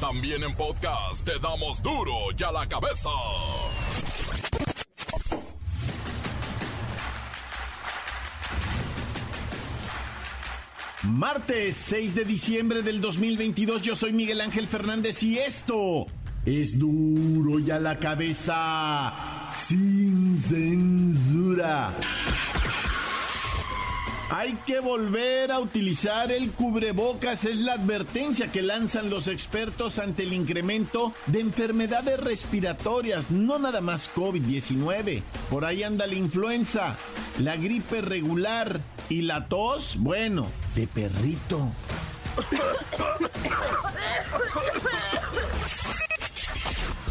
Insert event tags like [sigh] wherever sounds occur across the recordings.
También en podcast te damos duro y a la cabeza. Martes 6 de diciembre del 2022, yo soy Miguel Ángel Fernández y esto es duro y a la cabeza, sin censura. Hay que volver a utilizar el cubrebocas, es la advertencia que lanzan los expertos ante el incremento de enfermedades respiratorias, no nada más COVID-19. Por ahí anda la influenza, la gripe regular y la tos, bueno, de perrito.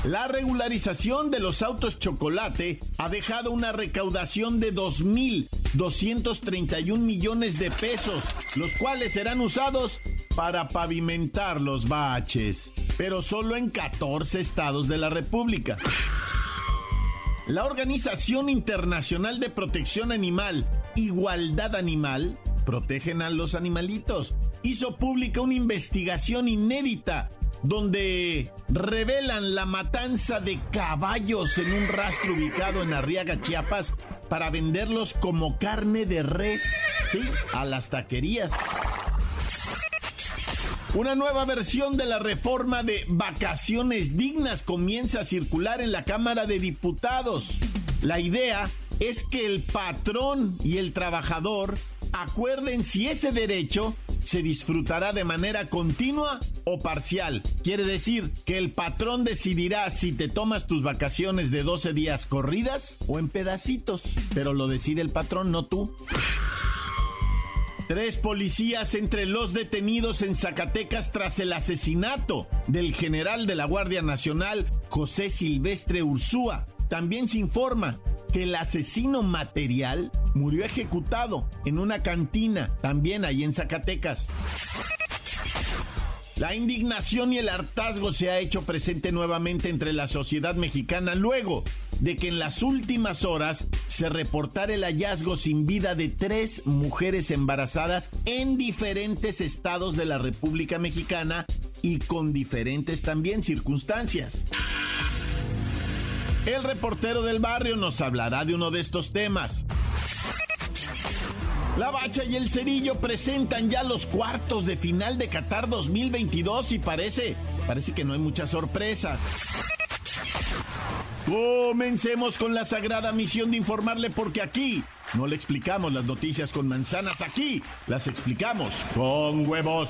La regularización de los autos chocolate ha dejado una recaudación de 2.231 millones de pesos, los cuales serán usados para pavimentar los baches, pero solo en 14 estados de la República. La Organización Internacional de Protección Animal, Igualdad Animal, protegen a los animalitos, hizo pública una investigación inédita donde revelan la matanza de caballos en un rastro ubicado en Arriaga, Chiapas, para venderlos como carne de res. A las taquerías. Una nueva versión de la reforma de vacaciones dignas comienza a circular en la Cámara de Diputados. La idea es que el patrón y el trabajador acuerden si ese derecho se disfrutará de manera continua o parcial. Quiere decir que el patrón decidirá si te tomas tus vacaciones de 12 días corridas o en pedacitos, pero lo decide el patrón, no tú. Tres policías entre los detenidos en Zacatecas tras el asesinato del general de la Guardia Nacional, José Silvestre Ursúa. También se informa el asesino material murió ejecutado en una cantina, también ahí en Zacatecas. La indignación y el hartazgo se ha hecho presente nuevamente entre la sociedad mexicana luego de que en las últimas horas se reportara el hallazgo sin vida de tres mujeres embarazadas en diferentes estados de la República Mexicana y con diferentes también circunstancias. El reportero del barrio nos hablará de uno de estos temas. La Bacha y el Cerillo presentan ya los cuartos de final de Qatar 2022 y parece, parece que no hay muchas sorpresas. Comencemos con la sagrada misión de informarle porque aquí no le explicamos las noticias con manzanas, aquí las explicamos con huevos.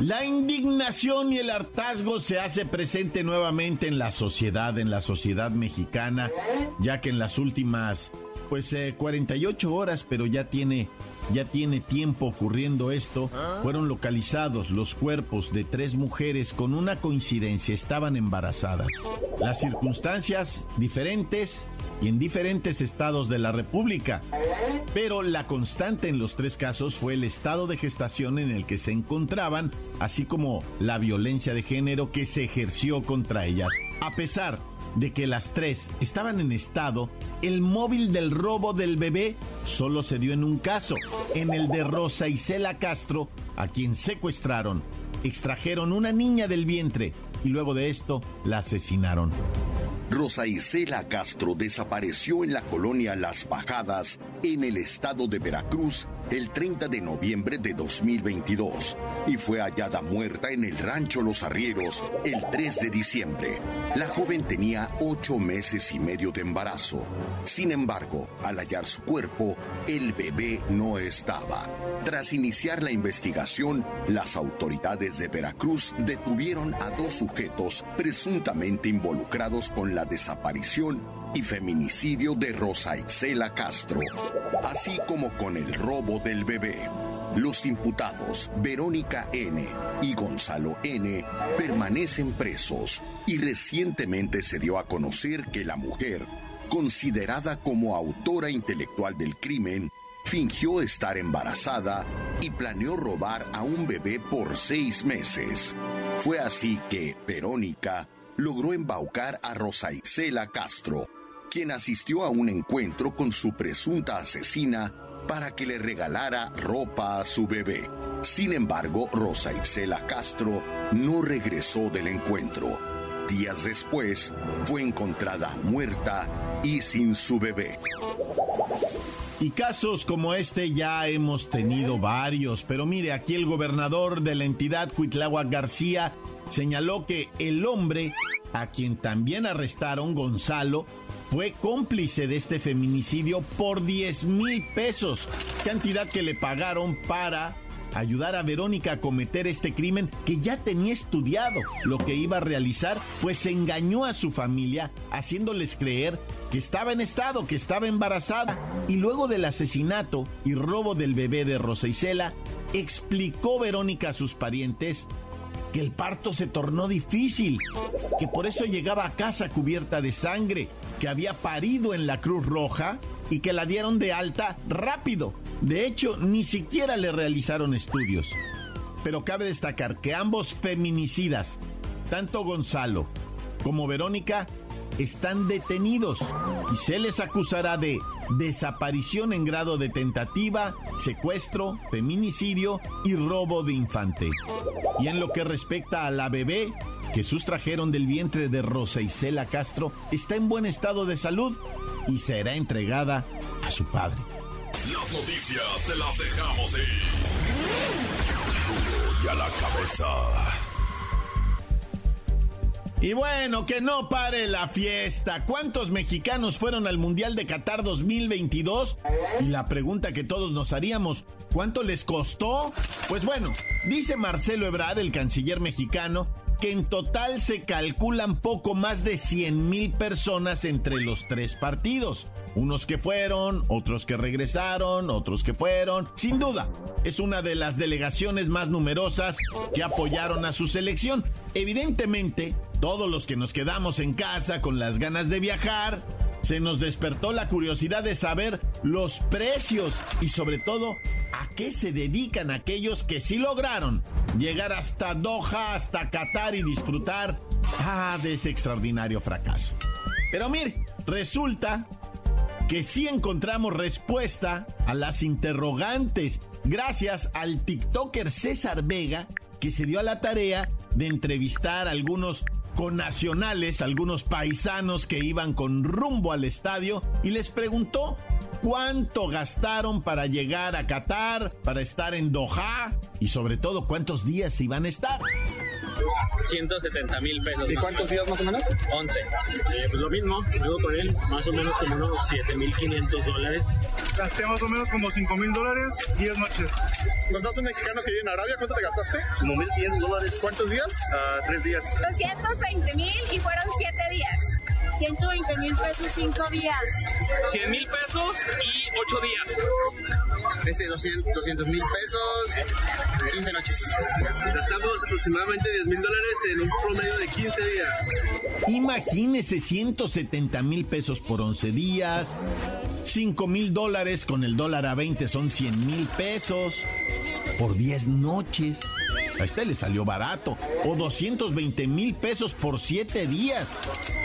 La indignación y el hartazgo se hace presente nuevamente en la sociedad, en la sociedad mexicana, ya que en las últimas, pues, 48 eh, horas, pero ya tiene, ya tiene tiempo ocurriendo esto, fueron localizados los cuerpos de tres mujeres con una coincidencia, estaban embarazadas. Las circunstancias diferentes y en diferentes estados de la República. Pero la constante en los tres casos fue el estado de gestación en el que se encontraban, así como la violencia de género que se ejerció contra ellas. A pesar de que las tres estaban en estado, el móvil del robo del bebé solo se dio en un caso, en el de Rosa Isela Castro, a quien secuestraron, extrajeron una niña del vientre y luego de esto la asesinaron. Rosa Isela Castro desapareció en la colonia Las Bajadas, en el estado de Veracruz, el 30 de noviembre de 2022 y fue hallada muerta en el rancho Los Arrieros el 3 de diciembre. La joven tenía ocho meses y medio de embarazo. Sin embargo, al hallar su cuerpo, el bebé no estaba. Tras iniciar la investigación, las autoridades de Veracruz detuvieron a dos sujetos presuntamente involucrados con la desaparición y feminicidio de Rosa Isela Castro, así como con el robo del bebé. Los imputados Verónica N. y Gonzalo N. permanecen presos y recientemente se dio a conocer que la mujer, considerada como autora intelectual del crimen, fingió estar embarazada y planeó robar a un bebé por seis meses. Fue así que Verónica logró embaucar a Rosa Isela Castro, quien asistió a un encuentro con su presunta asesina para que le regalara ropa a su bebé. Sin embargo, Rosa Isela Castro no regresó del encuentro. Días después, fue encontrada muerta y sin su bebé. Y casos como este ya hemos tenido varios, pero mire, aquí el gobernador de la entidad, Cuitlagua García, señaló que el hombre, a quien también arrestaron, Gonzalo, fue cómplice de este feminicidio por 10 mil pesos, cantidad que le pagaron para ayudar a Verónica a cometer este crimen que ya tenía estudiado. Lo que iba a realizar, pues engañó a su familia haciéndoles creer que estaba en estado, que estaba embarazada. Y luego del asesinato y robo del bebé de Rosa Isela, explicó Verónica a sus parientes que el parto se tornó difícil, que por eso llegaba a casa cubierta de sangre, que había parido en la Cruz Roja y que la dieron de alta rápido. De hecho, ni siquiera le realizaron estudios. Pero cabe destacar que ambos feminicidas, tanto Gonzalo como Verónica, están detenidos y se les acusará de desaparición en grado de tentativa, secuestro, feminicidio y robo de infante. Y en lo que respecta a la bebé que sustrajeron del vientre de Rosa Isela Castro, está en buen estado de salud y será entregada a su padre. Las noticias te las dejamos ir. Y a la cabeza. Y bueno, que no pare la fiesta. ¿Cuántos mexicanos fueron al Mundial de Qatar 2022? Y la pregunta que todos nos haríamos, ¿cuánto les costó? Pues bueno, dice Marcelo Ebrard, el canciller mexicano, que en total se calculan poco más de 100 mil personas entre los tres partidos. Unos que fueron, otros que regresaron, otros que fueron. Sin duda, es una de las delegaciones más numerosas que apoyaron a su selección. Evidentemente, todos los que nos quedamos en casa con las ganas de viajar, se nos despertó la curiosidad de saber los precios y sobre todo a qué se dedican aquellos que sí lograron llegar hasta Doha, hasta Qatar y disfrutar ah, de ese extraordinario fracaso. Pero mire, resulta que sí encontramos respuesta a las interrogantes gracias al TikToker César Vega que se dio a la tarea de entrevistar a algunos nacionales, algunos paisanos que iban con rumbo al estadio y les preguntó cuánto gastaron para llegar a Qatar, para estar en Doha y sobre todo cuántos días iban a estar. 170 mil pesos. ¿Y cuántos días más o menos? 11. Eh, pues lo mismo, luego con él, más o menos como unos 7 mil 500 dólares. Gasté más o menos como 5 mil dólares, 10 noches. ¿Contaste un mexicano que vive en Arabia? ¿Cuánto te gastaste? Como 1.500 dólares. ¿Cuántos días? Uh, tres días. 220 mil y fueron 7 días. 120 mil pesos, 5 días. 100 mil pesos y 8 días. Este 200 mil pesos, 15 noches. Gastamos aproximadamente 10 mil dólares en un promedio de 15 días. Imagínese 170 mil pesos por 11 días, 5 mil dólares con el dólar a 20 son 100 mil pesos por 10 noches. A este le salió barato. O 220 mil pesos por 7 días.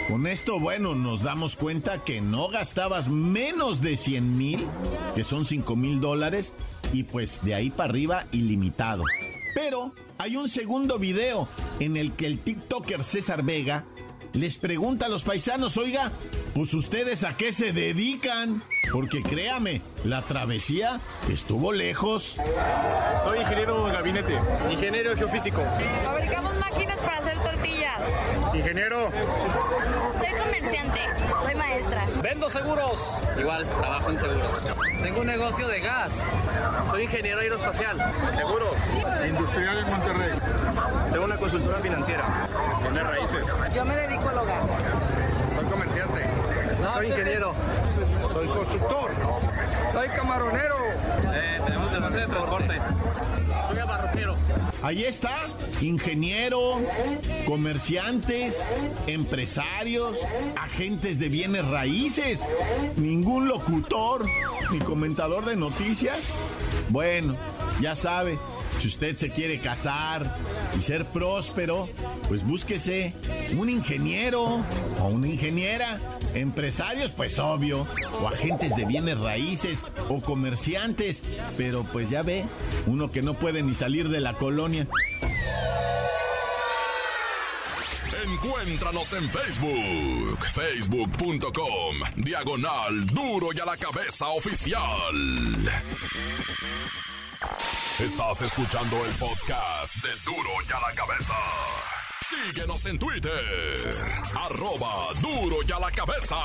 Con esto, bueno, nos damos cuenta que no gastabas menos de 100 mil, que son 5 mil dólares, y pues de ahí para arriba ilimitado. Pero hay un segundo video en el que el TikToker César Vega les pregunta a los paisanos, oiga, pues ustedes a qué se dedican. Porque créame, la travesía estuvo lejos. Soy ingeniero de gabinete. Ingeniero geofísico. Fabricamos máquinas para hacer tortillas. Ingeniero. Soy comerciante. Soy maestra. Vendo seguros. Igual, trabajo en seguros. Tengo un negocio de gas. Soy ingeniero aeroespacial. Seguro. Industrial en Monterrey. Tengo una consultora financiera. Poner raíces. Yo me dedico al hogar. Soy comerciante. Soy ingeniero. Soy constructor. Soy camaronero. Eh, tenemos negocio de transporte. Soy abarrotero. Ahí está, ingeniero, comerciantes, empresarios, agentes de bienes raíces, ningún locutor ni comentador de noticias. Bueno, ya sabe, si usted se quiere casar y ser próspero, pues búsquese un ingeniero o una ingeniera, empresarios, pues obvio, o agentes de bienes raíces o comerciantes, pero pues ya ve, uno que no puede ni salir de la colonia. Encuéntranos en Facebook, facebook.com, diagonal duro y a la cabeza oficial. Estás escuchando el podcast de duro y a la cabeza. Síguenos en Twitter, arroba duro y a la cabeza.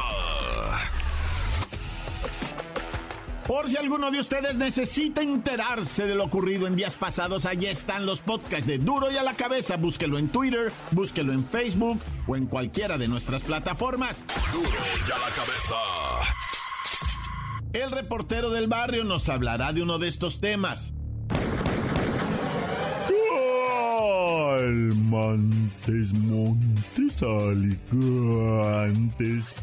Por si alguno de ustedes necesita enterarse de lo ocurrido en días pasados, allí están los podcasts de Duro y a la cabeza. Búsquelo en Twitter, búsquelo en Facebook o en cualquiera de nuestras plataformas. Duro y a la cabeza. El reportero del barrio nos hablará de uno de estos temas. Almantes, montes, alicantes,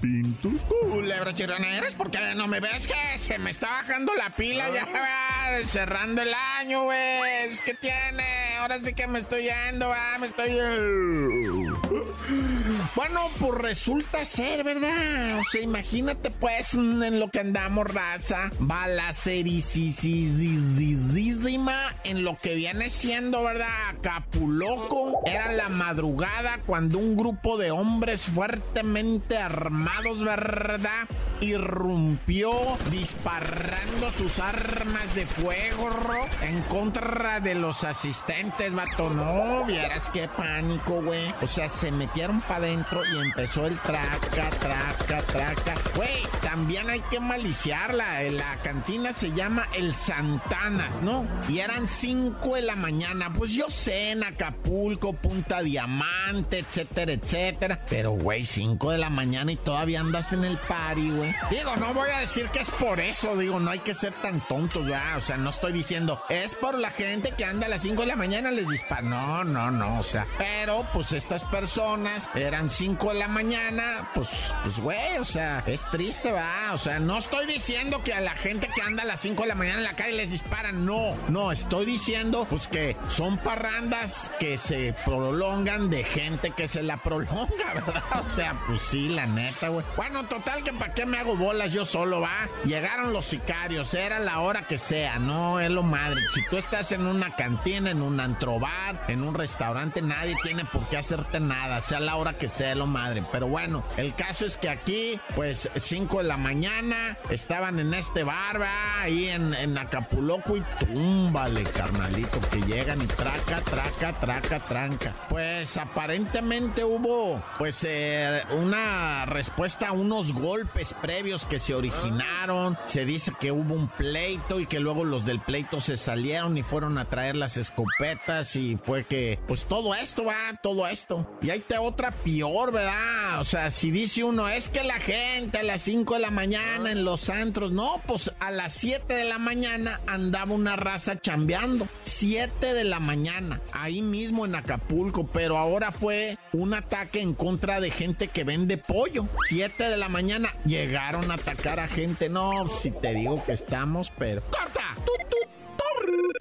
pintos. Culebra chirroneras, ¿por qué no me ves que se me está bajando la pila ya va cerrando el año, güey? ¿Qué tiene? Ahora sí que me estoy yendo, va, me estoy... [laughs] Bueno, pues resulta ser, ¿verdad? O sea, imagínate pues en lo que andamos, raza. Balacericísima en lo que viene siendo, ¿verdad? Capuloco. Era la madrugada cuando un grupo de hombres fuertemente armados, ¿verdad? Irrumpió disparando sus armas de fuego ro, en contra de los asistentes, vato. No, vieras qué pánico, güey. O sea, se metieron para adentro y empezó el traca, traca, traca. Güey, también hay que maliciarla. La cantina se llama El Santanas, ¿no? Y eran 5 de la mañana. Pues yo sé, en Acapulco, Punta Diamante, etcétera, etcétera. Pero, güey, 5 de la mañana y todavía andas en el party, güey. Digo, no voy a decir que es por eso, digo, no hay que ser tan tontos, ¿verdad? O sea, no estoy diciendo, es por la gente que anda a las 5 de la mañana les dispara. No, no, no, o sea, pero pues estas personas eran 5 de la mañana, pues, pues, güey, o sea, es triste, ¿verdad? O sea, no estoy diciendo que a la gente que anda a las 5 de la mañana en la calle les disparan, no, no, estoy diciendo, pues que son parrandas que se prolongan de gente que se la prolonga, [laughs] ¿verdad? O sea, pues sí, la neta, güey. Bueno, total, que para qué me hago bolas yo solo, va. Llegaron los sicarios, era la hora que sea, no es lo madre. Si tú estás en una cantina, en un antrobar, en un restaurante, nadie tiene por qué hacerte nada, sea la hora que sea, lo madre. Pero bueno, el caso es que aquí, pues 5 de la mañana, estaban en este bar, ahí en, en Acapulco y túmbale, carnalito, que llegan y traca, traca, traca, tranca. Pues aparentemente hubo, pues, eh, una respuesta a unos golpes previos que se originaron. Se dice que hubo un pleito y que luego los del pleito se salieron y fueron a traer las escopetas y fue que, pues todo esto va, todo esto. Y ahí te otra peor, ¿verdad? O sea, si dice uno, es que la gente a las 5 de la mañana en los antros, no, pues a las 7 de la mañana andaba una raza chambeando. 7 de la mañana, ahí mismo en Acapulco, pero ahora fue un ataque en contra de gente que vende pollo. 7 de la mañana llegaron a atacar a gente. No, si te digo que estamos, pero. ¡Corta! ¡Tut, tut!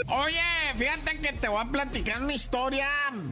Oye, fíjate que te voy a platicar una historia,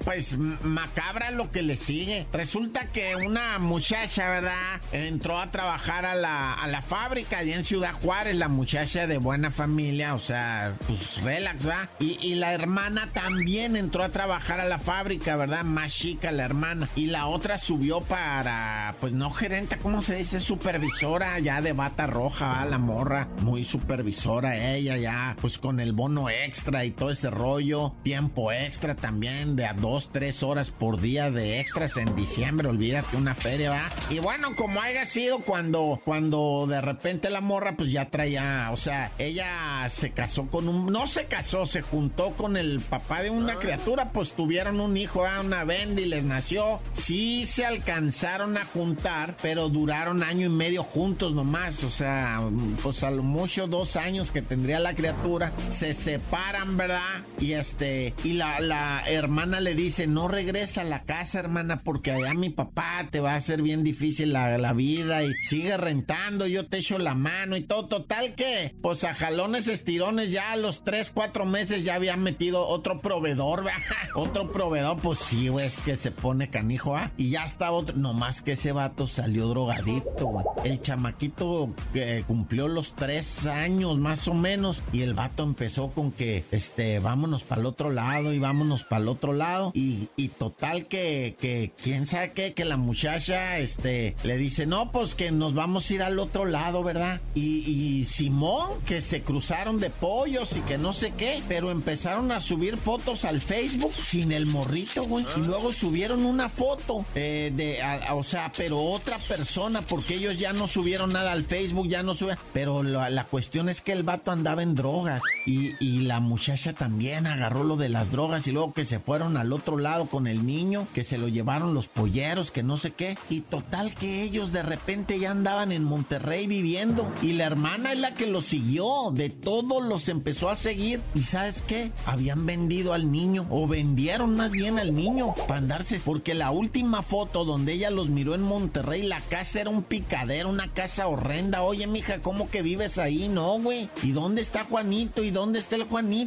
pues macabra lo que le sigue. Resulta que una muchacha, ¿verdad? Entró a trabajar a la, a la fábrica allá en Ciudad Juárez, la muchacha de buena familia, o sea, pues relax, ¿va? Y, la hermana también entró a trabajar a la fábrica, ¿verdad? Más chica la hermana. Y la otra subió para, pues no gerente, ¿cómo se dice? Supervisora ya de bata roja, ¿va? La morra, muy supervisora ella ya, pues con el bono extra y todo ese rollo, tiempo extra también, de a dos, tres horas por día de extras en diciembre, olvídate una feria, va. Y bueno, como haya sido cuando, cuando de repente la morra, pues ya traía, o sea, ella se casó con un, no se casó, se juntó con el papá de una criatura, pues tuvieron un hijo, una Bendy, les nació. Sí se alcanzaron a juntar, pero duraron año y medio juntos nomás, o sea, pues a lo mucho dos años que tendría la criatura, se ¿verdad? Y este, y la, hermana le dice, no regresa a la casa, hermana, porque allá mi papá te va a hacer bien difícil la, vida y sigue rentando, yo te echo la mano y todo. Total que, pues a jalones estirones ya a los tres, cuatro meses ya habían metido otro proveedor, ¿verdad? [laughs] otro proveedor, pues sí, güey, es que se pone canijo, ¿ah? Y ya está otro, nomás que ese vato salió drogadito, güey. El chamaquito que cumplió los tres años más o menos y el vato empezó con que, este, vámonos para el otro lado y vámonos para el otro lado y, y total que, que, quién sabe qué, que la muchacha, este, le dice, no, pues que nos vamos a ir al otro lado, ¿verdad? Y, y Simón, que se cruzaron de pollos y que no sé qué, pero empezaron a subir fotos al Facebook sin el morrito, güey. Y luego subieron una foto eh, de, o sea, pero otra persona, porque ellos ya no subieron nada al Facebook, ya no subieron. Pero la, la cuestión es que el vato andaba en drogas y, y la muchacha también agarró lo de las drogas y luego que se fueron al otro lado con el niño, que se lo llevaron los polleros, que no sé qué. Y total que ellos de repente ya andaban en Monterrey viviendo y la hermana es la que los siguió, de todos los empezó a seguir. ¿Y sabes qué? Habían vendido al niño o vendieron más bien al niño para andarse, porque la última foto donde ella los miró en Monterrey, la casa era un picadero, una casa horrenda. Oye, mija, ¿cómo que vives ahí? No, güey. ¿Y dónde está Juanito? ¿Y dónde está el Juanito,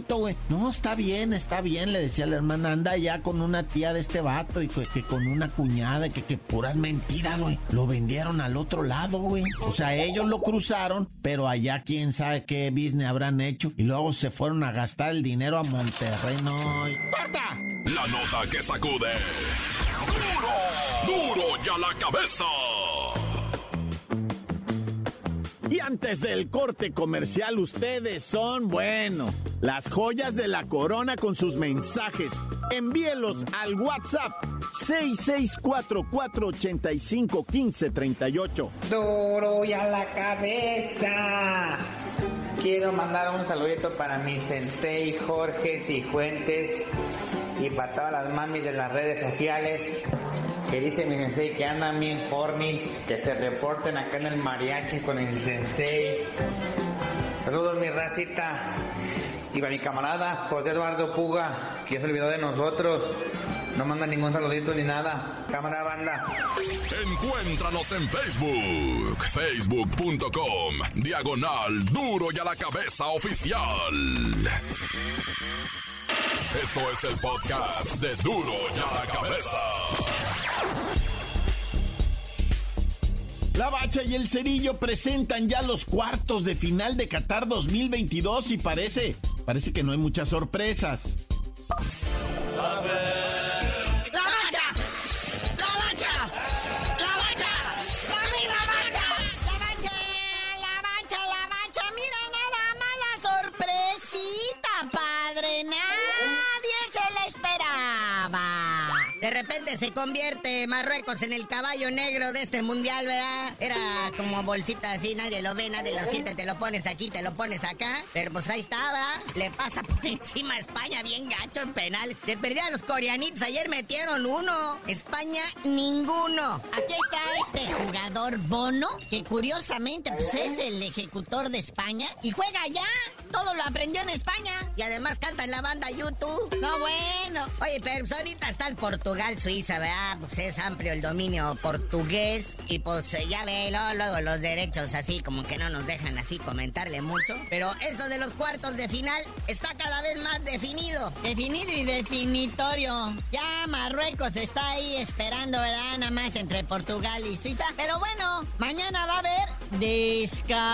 No, está bien, está bien, le decía la hermana, anda allá con una tía de este vato y que, que con una cuñada, que, que puras mentiras, güey. Lo vendieron al otro lado, güey. O sea, ellos lo cruzaron, pero allá quién sabe qué business habrán hecho. Y luego se fueron a gastar el dinero a Monterrey, no. ¡Corta! La nota que sacude. ¡Duro! ¡Duro ya la cabeza! Y antes del corte comercial, ustedes son, bueno, las joyas de la corona con sus mensajes. Envíelos al WhatsApp 6644851538. Duro y a la cabeza. Quiero mandar un saludito para mi sensei Jorge Cifuentes y para todas las mamis de las redes sociales que dice mi sensei que andan bien hornis, que se reporten acá en el mariachi con el sensei. Saludos mi racita. Y para mi camarada José Eduardo Puga, que ya se olvidó de nosotros. No manda ningún saludito ni nada. Cámara banda. Encuéntranos en Facebook, facebook.com, diagonal duro y a la cabeza oficial. Esto es el podcast de duro y a la cabeza. La Bacha y el Cerillo presentan ya los cuartos de final de Qatar 2022 y parece, parece que no hay muchas sorpresas. Se convierte Marruecos en el caballo negro de este mundial, ¿verdad? Era como bolsita así, nadie lo ve, nadie lo siente, te lo pones aquí, te lo pones acá. Pero pues ahí estaba, le pasa por [laughs] encima a España bien gacho en penal. Le perdí a los coreanitos, ayer metieron uno. España, ninguno. Aquí está este jugador Bono, que curiosamente pues, es el ejecutor de España y juega allá. Todo lo aprendió en España. Y además canta en la banda YouTube. No, bueno. Oye, pero pues ahorita está el Portugal-Suiza, ¿verdad? Pues es amplio el dominio portugués. Y pues eh, ya ve, luego, luego los derechos así como que no nos dejan así comentarle mucho. Pero esto de los cuartos de final está cada vez más definido. Definido y definitorio. Ya Marruecos está ahí esperando, ¿verdad? Nada más entre Portugal y Suiza. Pero bueno, mañana va a haber descanso.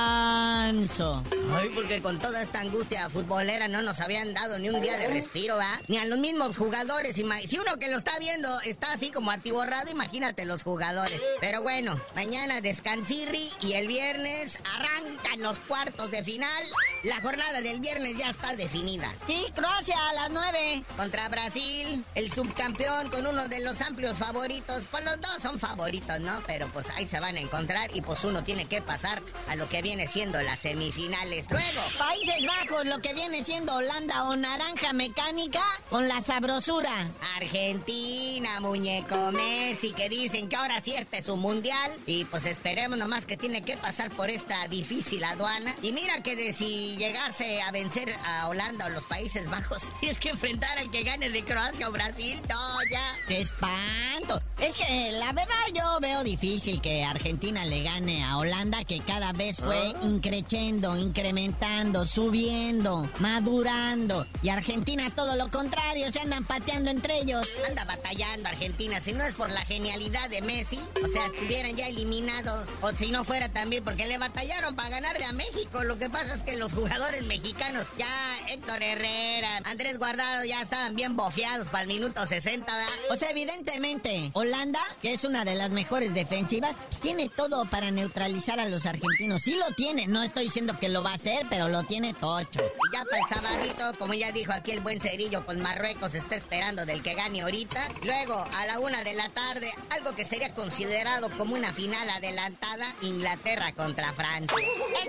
Ay, porque con toda esta angustia futbolera no nos habían dado ni un día de respiro, ¿va? Ni a los mismos jugadores. Si uno que lo está viendo está así como atiborrado, imagínate los jugadores. Pero bueno, mañana descansirri y el viernes arrancan los cuartos de final. La jornada del viernes ya está definida. Sí, Croacia a las 9 contra Brasil, el subcampeón con uno de los amplios favoritos. Pues los dos son favoritos, ¿no? Pero pues ahí se van a encontrar y pues uno tiene que pasar a lo que viene siendo las semifinales. Luego, Países Bajos, lo que viene siendo Holanda o Naranja Mecánica con la sabrosura. Argentina, muñeco Messi, que dicen que ahora sí este es un mundial. Y pues esperemos nomás que tiene que pasar por esta difícil aduana. Y mira que de llegase a vencer a Holanda o los Países Bajos, [laughs] tienes que enfrentar al que gane de Croacia o Brasil. No, ya. ¡Qué espanto! Es que la verdad yo veo difícil que Argentina le gane a Holanda, que cada vez fue ah. increciendo, incrementando, subiendo, madurando. Y Argentina todo lo contrario, se andan pateando entre ellos. Anda batallando Argentina, si no es por la genialidad de Messi, o sea, estuvieran ya eliminados. O si no fuera también porque le batallaron para ganarle a México. Lo que pasa es que los jugadores mexicanos, ya Héctor Herrera, Andrés Guardado, ya estaban bien bofeados para el minuto 60, ¿verdad? O sea, evidentemente, Holanda, que es una de las mejores defensivas, pues tiene todo para neutralizar a los argentinos. Sí lo tiene, no estoy diciendo que lo va a hacer, pero lo tiene tocho. Y ya para el sabadito, como ya dijo aquí el buen Cerillo, pues Marruecos está esperando del que gane ahorita. Luego, a la una de la tarde, algo que sería considerado como una final adelantada, Inglaterra contra Francia.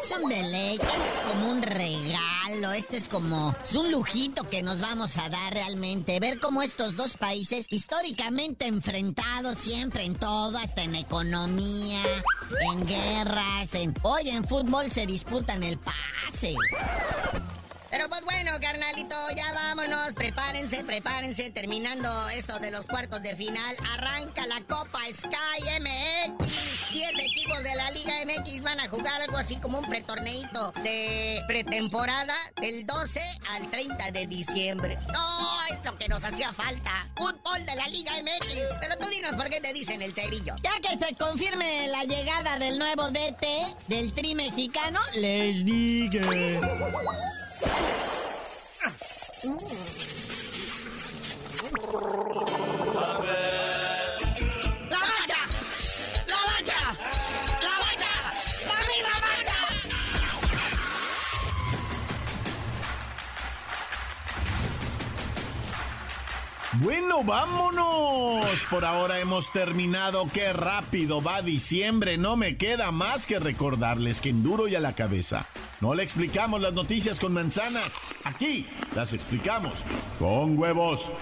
Es un deleite, es como un regalo, esto es como es un lujito que nos vamos a dar realmente, ver cómo estos dos países históricamente enfrentados siempre en todo, hasta en economía, en guerras, en... Hoy en fútbol se disputan el pase. Pero pues bueno, carnalito, ya vámonos. Prepárense, prepárense. Terminando esto de los cuartos de final, arranca la Copa Sky MX. 10 equipos de la Liga MX van a jugar algo así como un pretorneito de pretemporada del 12 al 30 de diciembre. No, es lo que nos hacía falta. Fútbol de la Liga MX. Pero tú dinos por qué te dicen el cerillo. Ya que se confirme la llegada del nuevo DT del Tri mexicano, les dije. Bueno, vámonos. Por ahora hemos terminado. Qué rápido va diciembre. No me queda más que recordarles que en duro y a la cabeza. No le explicamos las noticias con manzanas. Aquí las explicamos con huevos.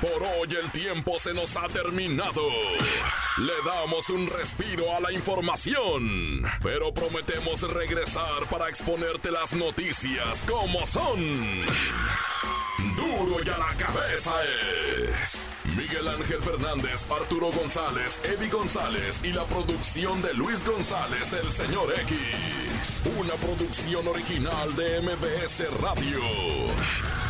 Por hoy el tiempo se nos ha terminado. Le damos un respiro a la información, pero prometemos regresar para exponerte las noticias como son. Duro y a la cabeza es. Miguel Ángel Fernández, Arturo González, Eddie González y la producción de Luis González, el señor X. Una producción original de MBS Radio.